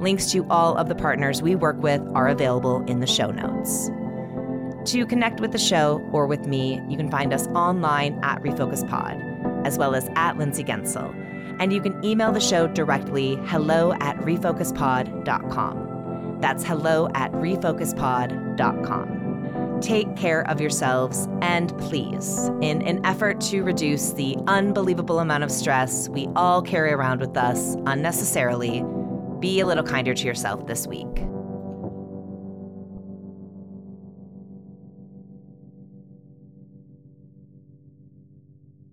Links to all of the partners we work with are available in the show notes. To connect with the show or with me, you can find us online at Refocused Pod, as well as at Lindsay Guentzel. And you can email the show directly hello at refocusedpod.com. That's hello at refocusedpod.com. Take care of yourselves and please, in an effort to reduce the unbelievable amount of stress we all carry around with us unnecessarily, be a little kinder to yourself this week.